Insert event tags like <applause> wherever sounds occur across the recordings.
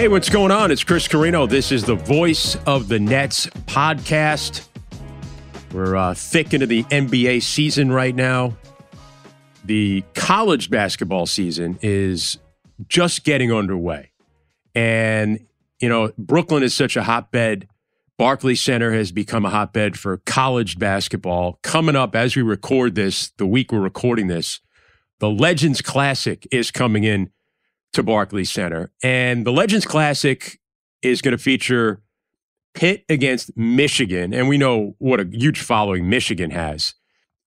Hey, what's going on? It's Chris Carrino. This is the Voice of the Nets podcast. We're uh, thick into the NBA season right now. The college basketball season is just getting underway. And, you know, Brooklyn is such a hotbed. Barclays Center has become a hotbed for college basketball. Coming up as we record this, the week we're recording this, the Legends Classic is coming in to Barclays Center. And the Legends Classic is going to feature Pitt against Michigan. And we know what a huge following Michigan has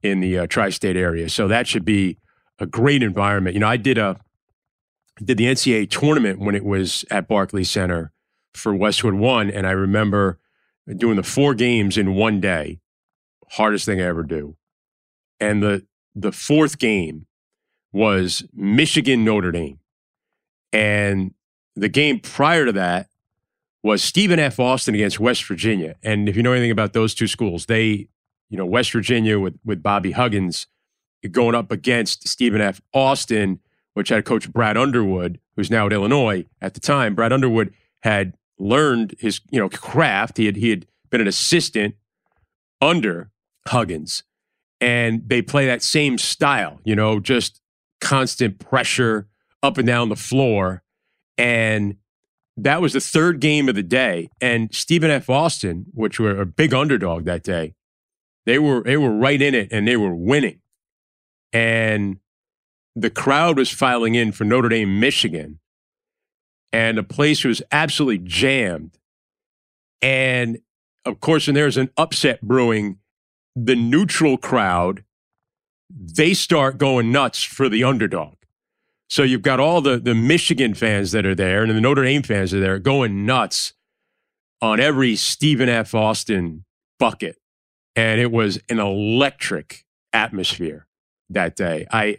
in the uh, tri state area. So that should be a great environment. You know, I did a did the NCAA tournament when it was at Barclays Center for Westwood One, and I remember doing the four games in one day, hardest thing I ever do. And the the fourth game was Michigan Notre Dame. And the game prior to that was Stephen F. Austin against West Virginia. And if you know anything about those two schools, they, you know, West Virginia with, with Bobby Huggins going up against Stephen F. Austin, which had coach Brad Underwood, who's now at Illinois. At the time, Brad Underwood had learned his, you know, craft. He had he had been an assistant under Huggins. And they play that same style, you know, just constant pressure, up and down the floor. And that was the third game of the day. And Stephen F. Austin, which were a big underdog that day, they were they were right in it and they were winning. And the crowd was filing in for Notre Dame, Michigan. And the place was absolutely jammed. And of course, when there's an upset brewing, the neutral crowd, they start going nuts for the underdog. So you've got all the the Michigan fans that are there and the Notre Dame fans are there going nuts on every Stephen F. Austin bucket. And it was an electric atmosphere that day. I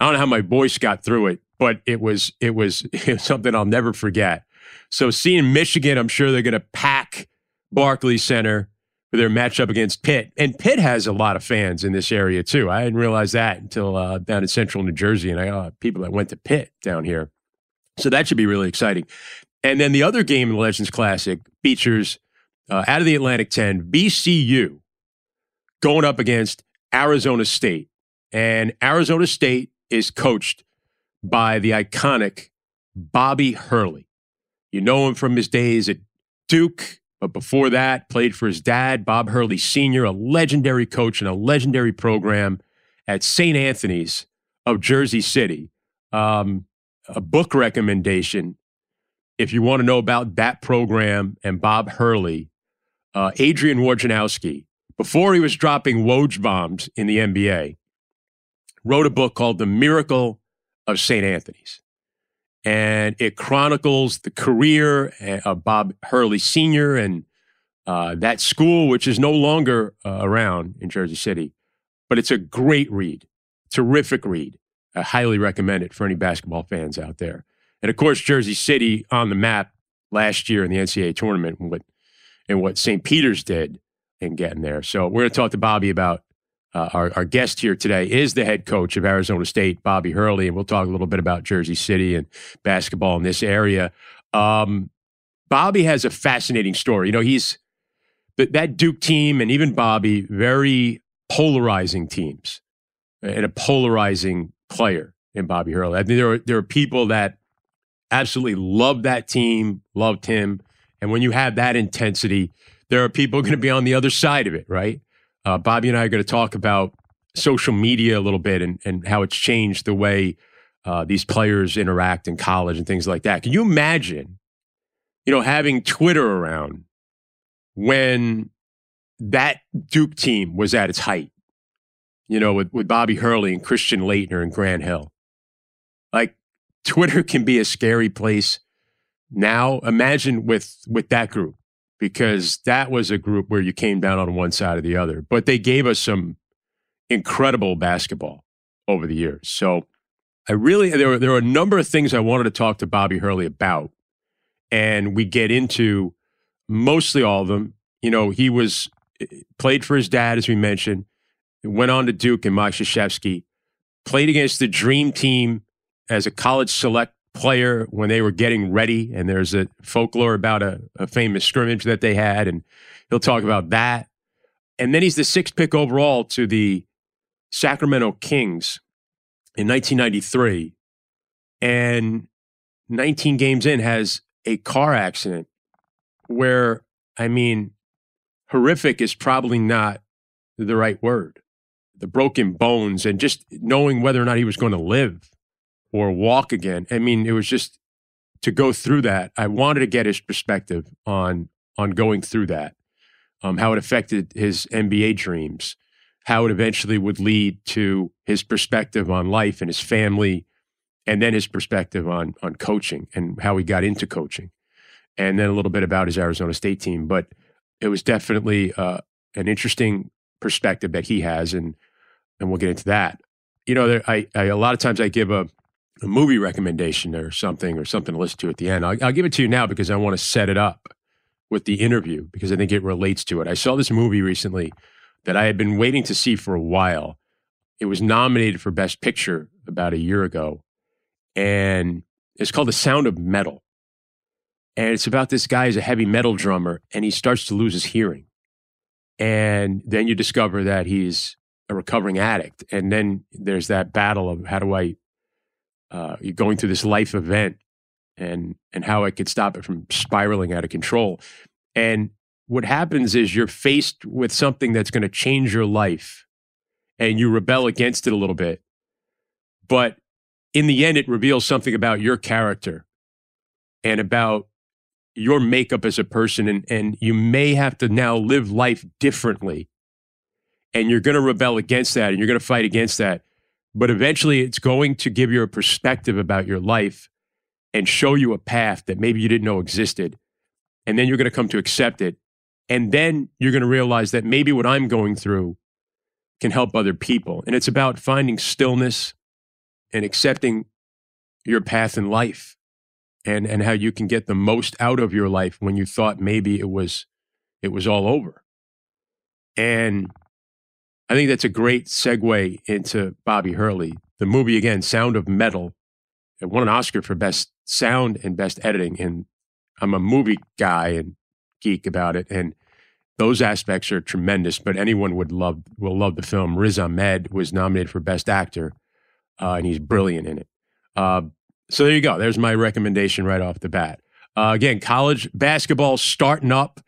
I don't know how my voice got through it, but it was it was, it was <laughs> something I'll never forget. So seeing Michigan, I'm sure they're going to pack Barclays Center their matchup against Pitt. And Pitt has a lot of fans in this area too. I didn't realize that until uh, down in central New Jersey, and I got people that went to Pitt down here. So that should be really exciting. And then the other game in the Legends Classic features uh, out of the Atlantic 10, VCU going up against Arizona State. And Arizona State is coached by the iconic Bobby Hurley. You know him from his days at Duke, but before that, played for his dad, Bob Hurley Sr., a legendary coach and a legendary program at St. Anthony's of Jersey City. Um, a book recommendation, if you want to know about that program and Bob Hurley, uh, Adrian Wojnarowski, before he was dropping Woj bombs in the NBA, wrote a book called The Miracle of St. Anthony's and it chronicles the career eh, of Bob Hurley Sr. and uh, that school, which is no longer uh, around in Jersey City. But it's a great read, terrific read. I highly recommend it for any basketball fans out there. And of course, Jersey City on the map last year in the NCAA tournament and what, and what St. Peter's did in getting there. So we're going to talk to Bobby about uh, our, our guest here today is the head coach of Arizona State, Bobby Hurley, and we'll talk a little bit about Jersey City and basketball in this area. Um, Bobby has a fascinating story. You know, he's that, that Duke team and even Bobby, very polarizing teams and a polarizing player in Bobby Hurley. I mean, there are, there are people that absolutely love that team, loved him. And when you have that intensity, there are people <laughs> going to be on the other side of it, right? Uh, Bobby and I are going to talk about social media a little bit and, and how it's changed the way uh, these players interact in college and things like that. Can you imagine, you know, having Twitter around when that Duke team was at its height? You know, with, with Bobby Hurley and Christian Laettner and Grant Hill. Like Twitter can be a scary place now. Imagine with with that group because that was a group where you came down on one side or the other. But they gave us some incredible basketball over the years. So I really there were there were a number of things I wanted to talk to Bobby Hurley about, and we get into mostly all of them. You know, he was eh, played for his dad, as we mentioned, went on to Duke and Mike Krzyzewski, played against the dream team as a college select player when they were getting ready. And there's a folklore about a, a famous scrimmage that they had, and he'll talk about that. And then he's the sixth pick overall to the Sacramento Kings in 1993. And 19 games in has a car accident where, I mean, horrific is probably not the right word. The broken bones and just knowing whether or not he was going to live or walk again. I mean, it was just to go through that. I wanted to get his perspective on on going through that, um, how it affected his NBA dreams, how it eventually would lead to his perspective on life and his family, and then his perspective on on coaching and how he got into coaching, and then a little bit about his Arizona State team. But it was definitely uh, an interesting perspective that he has, and and we'll get into that. You know, there, I, I a lot of times I give a a movie recommendation or something or something to listen to at the end. I'll, I'll give it to you now because I want to set it up with the interview because I think it relates to it. I saw this movie recently that I had been waiting to see for a while. It was nominated for Best Picture about a year ago, and it's called The Sound of Metal. And it's about this guy who's a heavy metal drummer, and he starts to lose his hearing. And then you discover that he's a recovering addict. And then there's that battle of how do I, uh, you're going through this life event and and how I could stop it from spiraling out of control. And what happens is you're faced with something that's going to change your life and you rebel against it a little bit. But in the end, it reveals something about your character and about your makeup as a person. And, and you may have to now live life differently. And you're going to rebel against that and you're going to fight against that. But eventually, it's going to give you a perspective about your life and show you a path that maybe you didn't know existed. And then you're going to come to accept it. And then you're going to realize that maybe what I'm going through can help other people. And it's about finding stillness and accepting your path in life and, and how you can get the most out of your life when you thought maybe it was it was all over. And I think that's a great segue into Bobby Hurley. The movie again, Sound of Metal, it won an Oscar for best sound and best editing. And I'm a movie guy and geek about it. And those aspects are tremendous, but anyone would love will love the film. Riz Ahmed was nominated for Best Actor, uh, and he's brilliant in it. Uh, so there you go. There's my recommendation right off the bat. Uh, again, college basketball starting up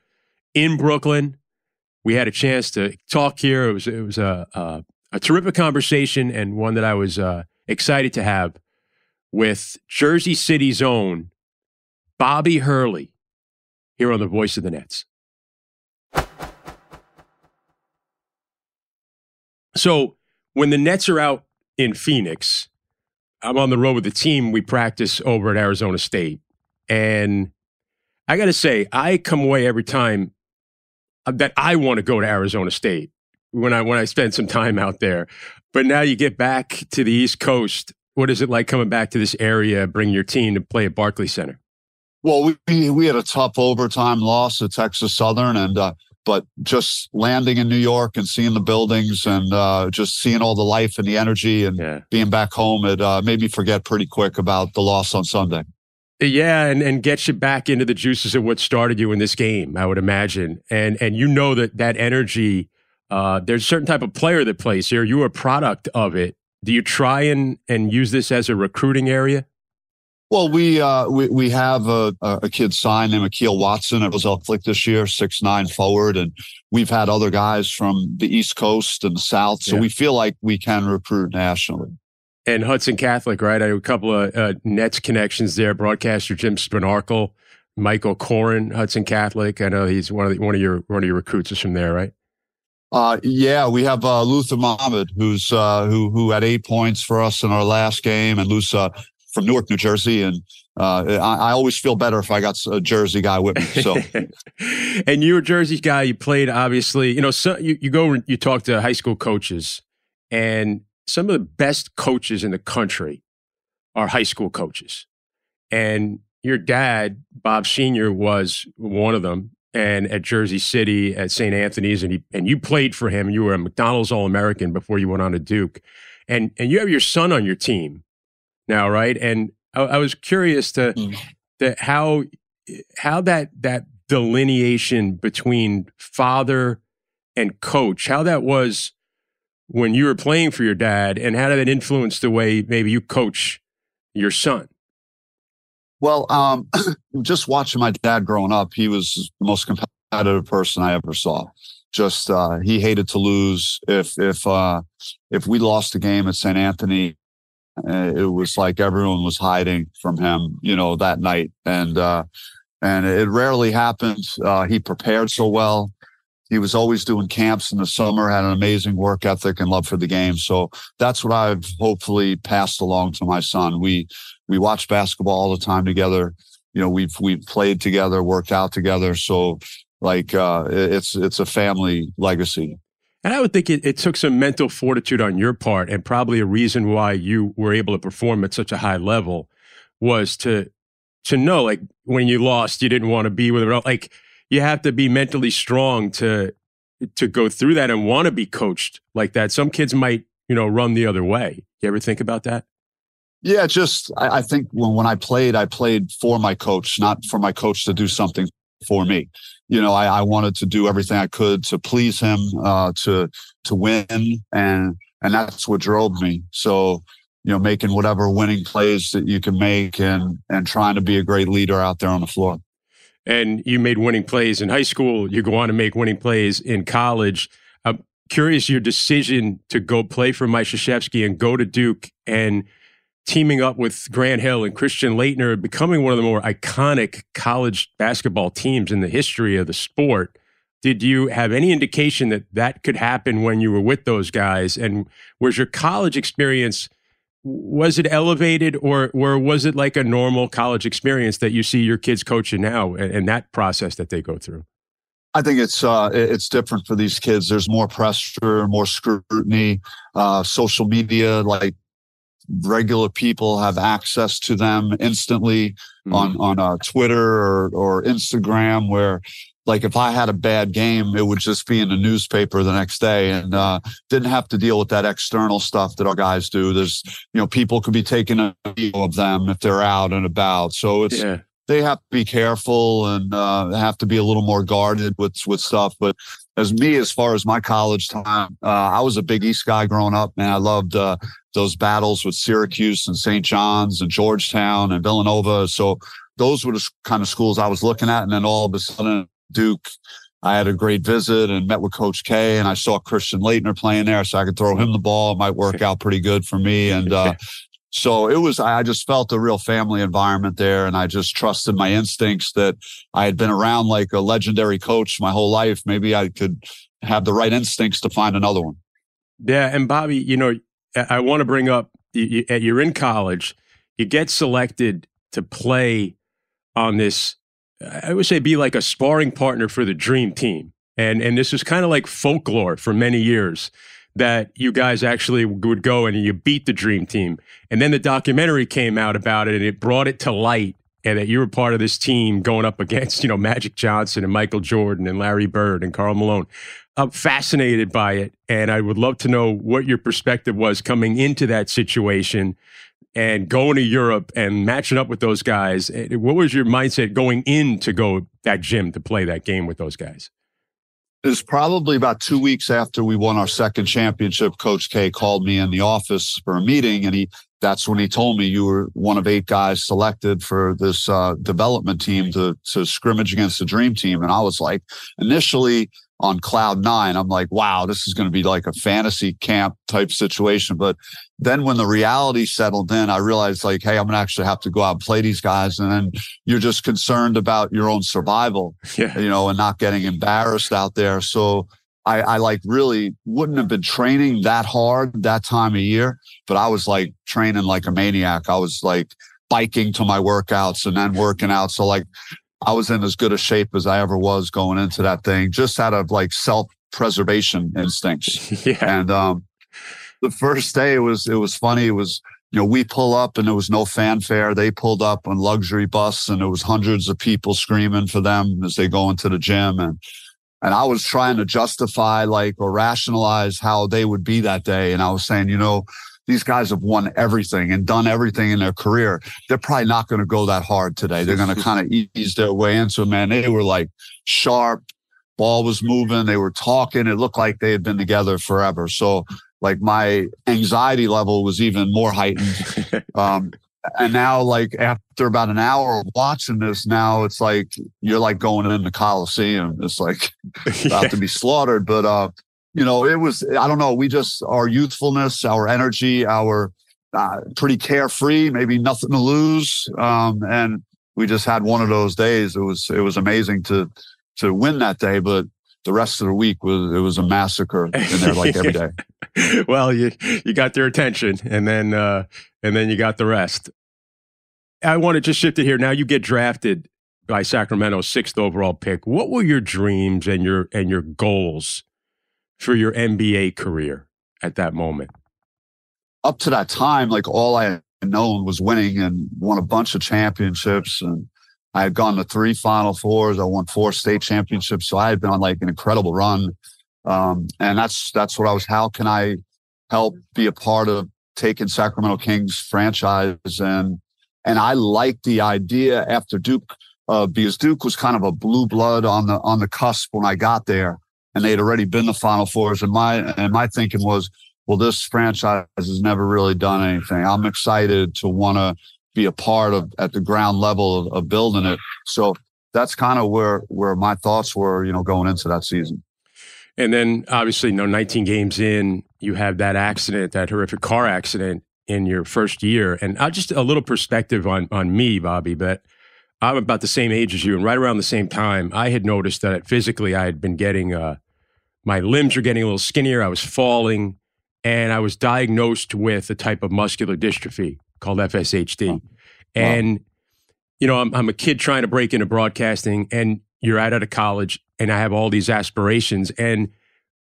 in Brooklyn. We had a chance to talk here. It was it was a a, a terrific conversation and one that I was uh, excited to have with Jersey City's own Bobby Hurley here on the Voice of the Nets. So when the Nets are out in Phoenix, I'm on the road with the team. We practice over at Arizona State. And I got to say, I come away every time that I want to go to Arizona State when I when I spend some time out there. But now you get back to the East Coast what is it like coming back to this area, bring your team to play at Barclays Center? Well, we we had a tough overtime loss at Texas Southern, and uh, but just landing in New York and seeing the buildings and uh, just seeing all the life and the energy and yeah. being back home, it uh, made me forget pretty quick about the loss on Sunday. Yeah, and, and gets you back into the juices of what started you in this game, I would imagine. And and you know that that energy, uh, there's a certain type of player that plays here. You're a product of it. Do you try and, and use this as a recruiting area? Well, we uh, we we have a, a kid signed named Akil Watson at Roselle Catholic this year, six nine forward, and we've had other guys from the East Coast and the South, so yeah. we feel like we can recruit nationally. And Hudson Catholic, right? I have a couple of uh, Nets connections there. Broadcaster Jim Spanarkel, Michael Corin, Hudson Catholic. I know he's one of the, one of your one of your recruits is from there, right? Uh, yeah, we have uh, Luther Muhammad, who's uh, who who had eight points for us in our last game, and Luther from Newark, New Jersey, and uh, I, I, always feel better if I got a Jersey guy with me. So, <laughs> and you're a Jersey guy. You played obviously. You know, so you, you go you talk to high school coaches, and some of the best coaches in the country are high school coaches, and your dad, Bob Senior, was one of them and at Jersey City at St. Anthony's, and he, and you played for him. You were a McDonald's All American before you went on to Duke, and and you have your son on your team now, right? And I, I was curious to, mm. that how how that that delineation between father and coach, how that was when you were playing for your dad, and how did that influence the way maybe you coach your son? Well, um, <clears throat> just watching my dad growing up, he was the most competitive person I ever saw. Just uh, he hated to lose. If if uh, if we lost a game at St. Anthony, uh, it was like everyone was hiding from him, you know, that night. And uh, and it rarely happened. Uh, he prepared so well. He was always doing camps in the summer, had an amazing work ethic and love for the game. So that's what I've hopefully passed along to my son. We we watch basketball all the time together. You know, we've we've played together, worked out together. So like uh, it's it's a family legacy. And I would think it, it took some mental fortitude on your part, and probably a reason why you were able to perform at such a high level was to to know like when you lost, you didn't want to be with it. Like you have to be mentally strong to to go through that and want to be coached like that. Some kids might, you know, run the other way. You ever think about that? Yeah, just I, I think when when I played, I played for my coach, not for my coach to do something for me. You know, I, I wanted to do everything I could to please him, uh, to to win, and and that's what drove me. So you know, making whatever winning plays that you can make and and trying to be a great leader out there on the floor. And you made winning plays in high school. You go on to make winning plays in college. I'm curious your decision to go play for Mike Krzyzewski and go to Duke and teaming up with Grant Hill and Christian Laettner, becoming one of the more iconic college basketball teams in the history of the sport. Did you have any indication that that could happen when you were with those guys? And was your college experience was it elevated or or was it like a normal college experience that you see your kids coaching now and, and that process that they go through? I think it's uh, it's different for these kids. There's more pressure, more scrutiny. Uh, social media, like regular people have access to them instantly mm-hmm. on on uh, Twitter or or Instagram, where like if I had a bad game, it would just be in the newspaper the next day and uh, didn't have to deal with that external stuff that our guys do. There's, you know, people could be taking a video of them if they're out and about. So it's, yeah. they have to be careful and uh, have to be a little more guarded with, with stuff. But as me, as far as my college time, uh, I was a Big East guy growing up, man. I loved uh, those battles with Syracuse and St. John's and Georgetown and Villanova. So those were the kind of schools I was looking at. And then all of a sudden, Duke. I had a great visit and met with Coach K, and I saw Christian Laettner playing there, so I could throw him the ball. It might work out pretty good for me. And uh, <laughs> so it was. I just felt a real family environment there, and I just trusted my instincts that I had been around like a legendary coach my whole life. Maybe I could have the right instincts to find another one. Yeah, and Bobby, you know, I want to bring up you're in college, you get selected to play on this I would say be like a sparring partner for the dream team. And and this is kind of like folklore for many years that you guys actually would go and you beat the dream team. And then the documentary came out about it and it brought it to light and that you were part of this team going up against, <laughs> you know, Magic Johnson and Michael Jordan and Larry Bird and Karl Malone. I'm fascinated by it and I would love to know what your perspective was coming into that situation and going to Europe and matching up with those guys. Eh, what was your mindset going in to go that gym to play that game with those guys? It was probably about two weeks after we won our second championship. Coach K called me in the office for a meeting, and he that's when he told me you were one of eight guys selected for this uh, development team to to scrimmage against the dream team. And I was like, initially on cloud nine, I'm like, wow, this is going to be like a fantasy camp type situation. But then when the reality settled in, I realized like, hey, I'm gonna actually have to go out and play these guys. And then you're just concerned about your own survival, <laughs> yeah. you know, and not getting embarrassed out there. So I, I like really wouldn't have been training that hard that time of year, but I was like training like a maniac. I was like biking to my workouts and then working out. So like I was in as good a shape as I ever was going into that thing, just out of like self preservation instincts. <laughs> yeah. And um the first day it was it was funny. It was you know we pull up and there was no fanfare. They pulled up on luxury bus and there was hundreds of people screaming for them as they go into the gym and and I was trying to justify like or rationalize how they would be that day. And I was saying, you know, these guys have won everything and done everything in their career. They're probably not going to go that hard today. They're going <laughs> to kind of ease their way into it, man. They were like sharp, ball was moving, they were talking. It looked like they had been together forever. So like my anxiety level was even more heightened. <laughs> Um, and now like after about an hour of watching this now it's like you're like going in the coliseum it's like <laughs> about yeah. to be slaughtered but uh you know it was i don't know we just our youthfulness our energy our uh, pretty carefree maybe nothing to lose um and we just had one of those days it was it was amazing to to win that day but the rest of the week was it was a massacre in there like every day. <laughs> well, you you got their attention, and then uh, and then you got the rest. I want to just shift it here. Now you get drafted by Sacramento, sixth overall pick. What were your dreams and your and your goals for your NBA career at that moment? Up to that time, like all I had known was winning and won a bunch of championships and I had gone to three Final Fours. I won four state championships. So I had been on like an incredible run. Um, and that's that's what I was. How can I help be a part of taking Sacramento Kings franchise? And and I liked the idea after Duke uh, because Duke was kind of a blue blood on the on the cusp when I got there, and they'd already been the Final Fours. And my and my thinking was, well, this franchise has never really done anything. I'm excited to want to be a part of at the ground level of, of building it. So that's kind of where where my thoughts were, you know, going into that season. And then obviously, you know, 19 games in, you have that accident, that horrific car accident in your first year. And uh, just a little perspective on on me, Bobby, but I'm about the same age as you, and right around the same time, I had noticed that physically I had been getting uh, my limbs were getting a little skinnier. I was falling, and I was diagnosed with a type of muscular dystrophy called FSHD. Wow. And, you know, I'm, I'm a kid trying to break into broadcasting, and you're out of college, and I have all these aspirations. And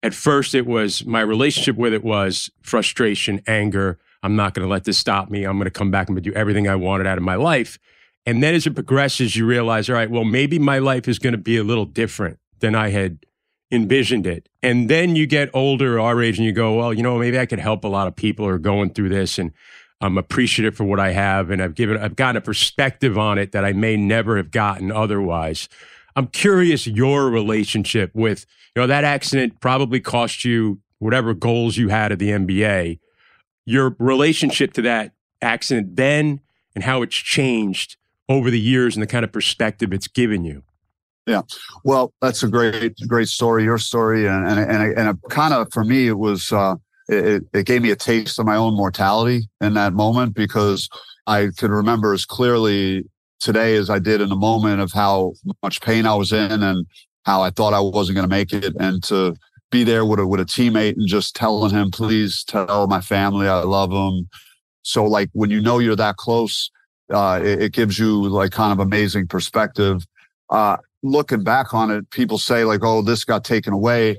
at first, it was my relationship with it was frustration, anger. I'm not going to let this stop me. I'm going to come back and do everything I wanted out of my life. And then as it progresses, you realize, all right, well, maybe my life is going to be a little different than I had envisioned it. And then you get older, our age, and you go, well, you know, maybe I could help a lot of people who are going through this. And I'm appreciative for what I have, and I've given I've gotten a perspective on it that I may never have gotten otherwise. I'm curious your relationship with you know that accident probably cost you whatever goals you had at the NBA. Your relationship to that accident then and how it's changed over the years and the kind of perspective it's given you. Yeah, well, that's a great, great story. Your story, and and and, and kind of for me, it was uh, it, it gave me a taste of my own mortality in that moment because I could remember as clearly today as I did in the moment of how much pain I was in and how I thought I wasn't going to make it. And to be there with a, with a teammate and just telling him, please tell my family I love them. So like when you know you're that close, uh, it, it, gives you like kind of amazing perspective. Uh, looking back on it, people say like, oh, this got taken away.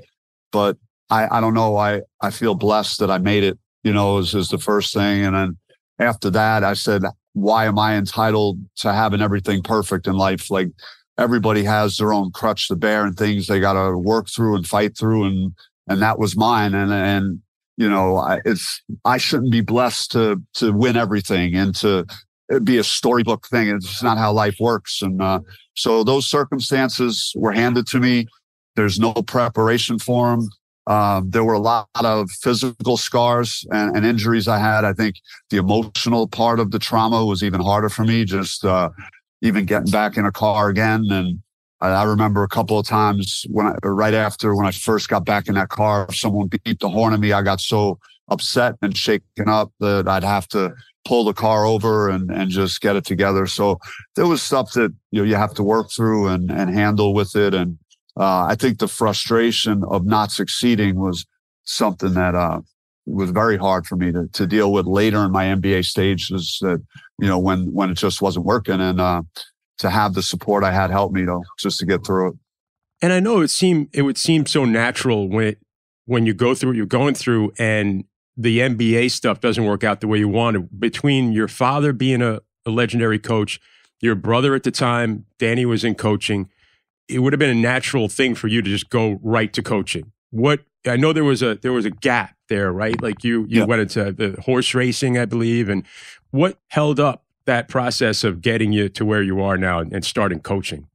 But I, I don't know. I, I feel blessed that I made it, you know, is, is the first thing. And then after that, I said, why am I entitled to having everything perfect in life? Like everybody has their own crutch to bear and things they got to work through and fight through. And, and that was mine. And, and, you know, I, it's, I shouldn't be blessed to, to win everything and to be a storybook thing. It's not how life works. And, uh, so those circumstances were handed to me. There's no preparation for them. Um, there were a lot of physical scars and, and, injuries I had. I think the emotional part of the trauma was even harder for me, just uh, even getting back in a car again. And I, I, remember a couple of times when I, right after when I first got back in that car, someone beat the horn at me. I got so upset and shaken up that I'd have to pull the car over and, and just get it together. So there was stuff that you know you have to work through and, and handle with it. And uh, I think the frustration of not succeeding was something that uh, was very hard for me to, to deal with later in my NBA stages. That you know when when it just wasn't working, and uh, to have the support I had helped me to just to get through it. And I know it seemed it would seem so natural when it when you go through what you're going through, and the NBA stuff doesn't work out the way you wanted. Between your father being a, a legendary coach, your brother at the time, Danny was in coaching it would have been a natural thing for you to just go right to coaching. What I know there was a there was a gap there, right? Like you you yeah. went into the horse racing, I believe, and what held up that process of getting you to where you are now and starting coaching?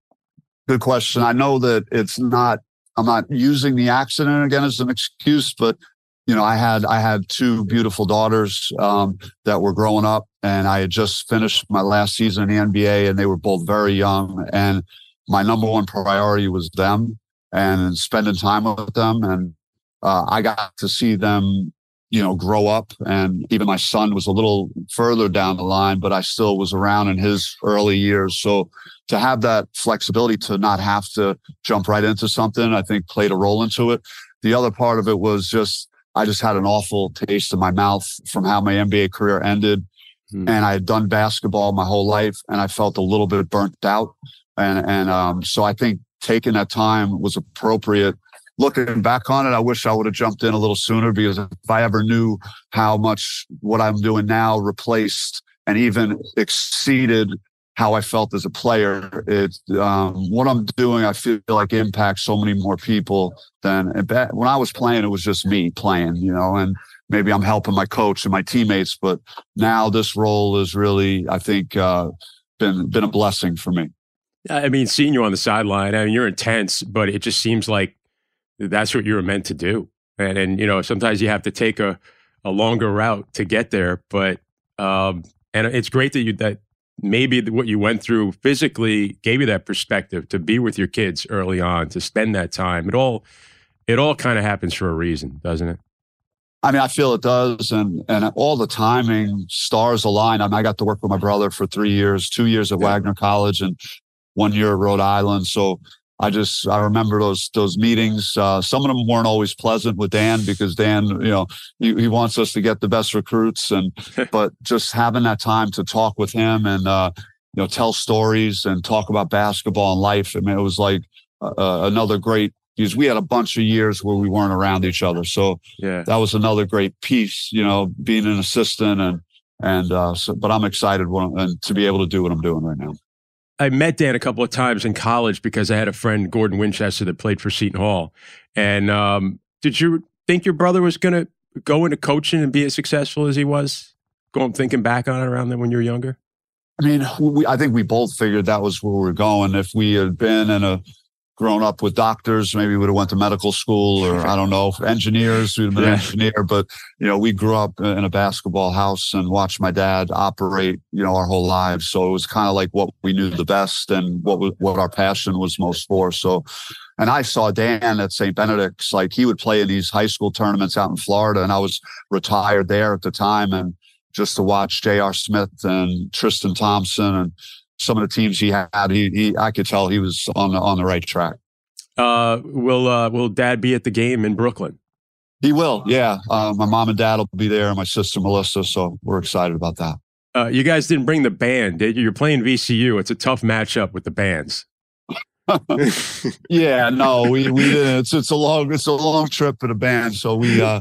Good question. I know that it's not. I'm not using the accident again as an excuse, but you know, I had I had two beautiful daughters um, that were growing up, and I had just finished my last season in the NBA, and they were both very young. And my number one priority was them and spending time with them. And uh, I got to see them, you know, grow up. And even my son was a little further down the line, but I still was around in his early years. So to have that flexibility to not have to jump right into something, I think played a role into it. The other part of it was just I just had an awful taste in my mouth from how my NBA career ended. Hmm. And I had done basketball my whole life and I felt a little bit burnt out. And, and, um, so I think taking that time was appropriate. Looking back on it, I wish I would have jumped in a little sooner because if I ever knew how much what I'm doing now replaced and even exceeded how I felt as a player. It um, what I'm doing, I feel like impacts so many more people than when I was playing. It was just me playing, you know, and maybe I'm helping my coach and my teammates. But now this role is really, I think, uh, been been a blessing for me. I mean, seeing you on the sideline, I mean, you're intense, but it just seems like that's what you were meant to do. And and you know, sometimes you have to take a a longer route to get there, but um, and it's great that you that maybe what you went through physically gave you that perspective to be with your kids early on, to spend that time. It all, it all kind of happens for a reason, doesn't it? I mean, I feel it does, and and all the timing, stars align. I mean, I got to work with my brother for three years, two years at. Wagner College, and one year at Rhode Island. So I just I remember those those meetings. Uh, some of them weren't always pleasant with Dan because Dan, you know, he, he wants us to get the best recruits, and <laughs> but just having that time to talk with him and uh, you know tell stories and talk about basketball and life. I mean, it was like uh, another great because we had a bunch of years where we weren't around each other. So yeah, that was another great piece. You know, being an assistant and and uh, so, but I'm excited when, and to be able to do what I'm doing right now. I met Dan a couple of times in college because I had a friend, Gordon Winchester, that played for Seton Hall. And um, did you think your brother was going to go into coaching and be as successful as he was? Going thinking back on it around then when you were younger. I mean, we, I think we both figured that was where we were going. If we had been in a grown up with doctors, maybe would have went to medical school or I don't know, engineers, we'd have been yeah. an engineer. But, you know, we grew up in a basketball house and watched my dad operate, you know, our whole lives. So it was kind of like what we knew the best and what was, what our passion was most for. So, and I saw Dan at St. Benedict's, like he would play in these high school tournaments out in Florida. And I was retired there at the time. And just to watch J.R. Smith and Tristan Thompson and some of the teams he had, he, he I could tell he was on the on the right track. Uh, will uh, will Dad be at the game in Brooklyn? He will. Yeah, uh, my mom and dad will be there, and my sister Melissa. So we're excited about that. Uh, you guys didn't bring the band, did you? You're playing VCU. It's a tough matchup with the bands. <laughs> <laughs> yeah, no, we we didn't. It's it's a long it's a long trip for the band, so we uh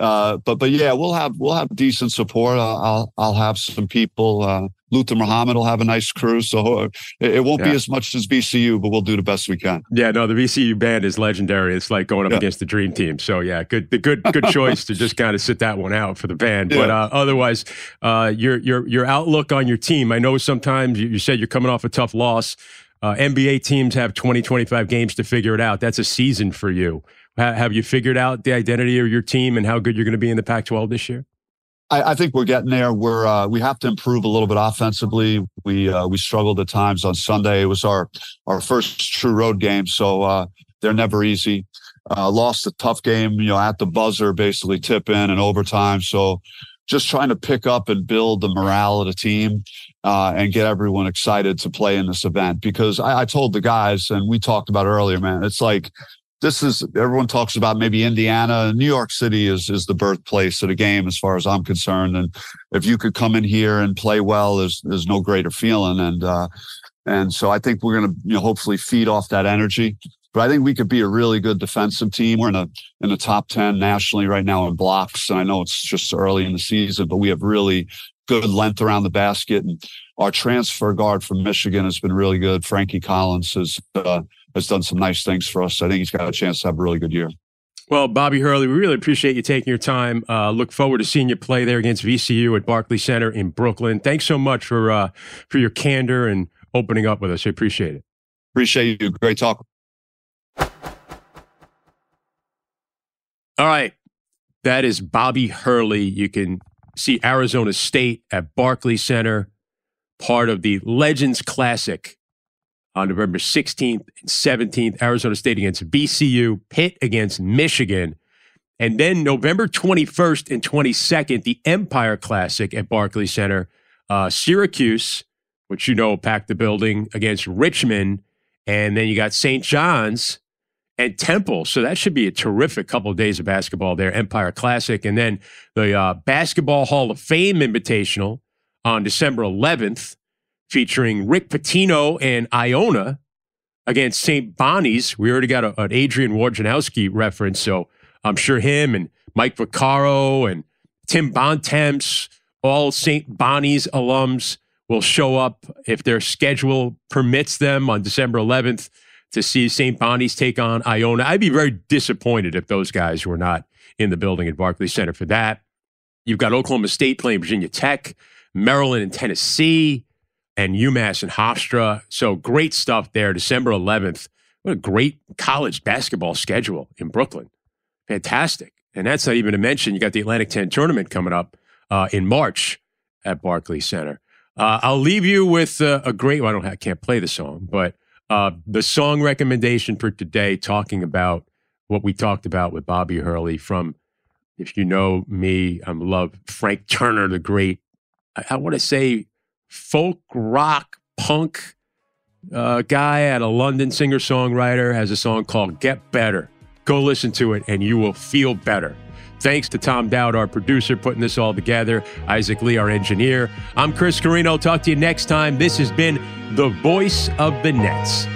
uh but but yeah, we'll have we'll have decent support. Uh, I'll I'll have some people uh Luther Muhammad will have a nice crew. So uh, it, won't yeah. be as much as VCU, but we'll do the best we can. Yeah, no, the VCU band is legendary. It's like going up yeah. against the dream team. So yeah, good, the good, good choice to just kind of sit that one out for the band. Yeah. But uh, otherwise, uh, your your your outlook on your team. I know sometimes you, you said you're coming off a tough loss. Uh, NBA teams have 20, 25 games to figure it out. That's a season for you. have you figured out the identity of your team and how good you're going to be in the Pac-12 this year? I, I, think we're getting there. We're uh, we have to improve a little bit offensively. We uh, we struggled at times on Sunday. It was our our first true road game, so uh, they're never easy. Uh, lost a tough game, you know, at the buzzer, basically tip in and overtime. So just trying to pick up and build the morale of the team uh, and get everyone excited to play in this event. Because I, I told the guys, and we talked about earlier, man, it's like this is everyone talks about maybe Indiana. New York City is is the birthplace of the game, as far as I'm concerned. And if you could come in here and play well, there's there's no greater feeling. And uh, and so I think we're to you know hopefully feed off that energy. But I think we could be a really good defensive team. We're in a in the top ten nationally right now in blocks, and I know it's just early in the season, but we have really good length around the basket. And our transfer guard from Michigan has been really good. Frankie Collins has uh, has done some nice things for us. I think he's got a chance to have a really good year. Well, Bobby Hurley, we really appreciate you taking your time. Uh, look forward to seeing you play there against VCU at Barclays Center in Brooklyn. Thanks so much for uh, for your candor and opening up with us. I appreciate it. Appreciate you. Great talk. All right. That is Bobby Hurley. You can see Arizona State at Barclays Center, part of the Legends Classic on November 16th and 17th. Arizona State against VCU, Pitt against Michigan. And then November 21st and 22nd, the Empire Classic at Barclays Center. Uh, Syracuse, which you know packed the building, against Richmond. And then you got St. John's and Temple. So that should be a terrific couple of days of basketball there. Empire Classic. And then the uh, Basketball Hall of Fame Invitational on December 11th featuring Rick Pitino and Iona against St. Bonnie's. We already got a, an Adrian Wojnarowski reference, so I'm sure him and Mike Vaccaro and Tim Bontemps, all St. Bonnie's alums, will show up if their schedule permits them on December 11th to see St. Bonnie's take on Iona. I'd be very disappointed if those guys were not in the building at Barclays Center for that. You've got Oklahoma State playing Virginia Tech, Maryland and Tennessee and UMass and Hofstra. So great stuff there. December 11th. What a great college basketball schedule in Brooklyn. Fantastic. And that's not even to mention you got the Atlantic 10 tournament coming up uh, in March at Barclays Center. Uh, I'll leave you with uh, a great. Well, I don't. I can't play the song, but uh, the song recommendation for today, talking about what we talked about with Bobby Hurley from. If you know me, I love Frank Turner, the great. I, I want to say folk rock punk uh, guy at a London singer songwriter has a song called Get Better. Go listen to it and you will feel better. Thanks to Tom Dowd, our producer, putting this all together. Isaac Lee, our engineer. I'm Chris Carrino. Talk to you next time. This has been the voice of the Nets.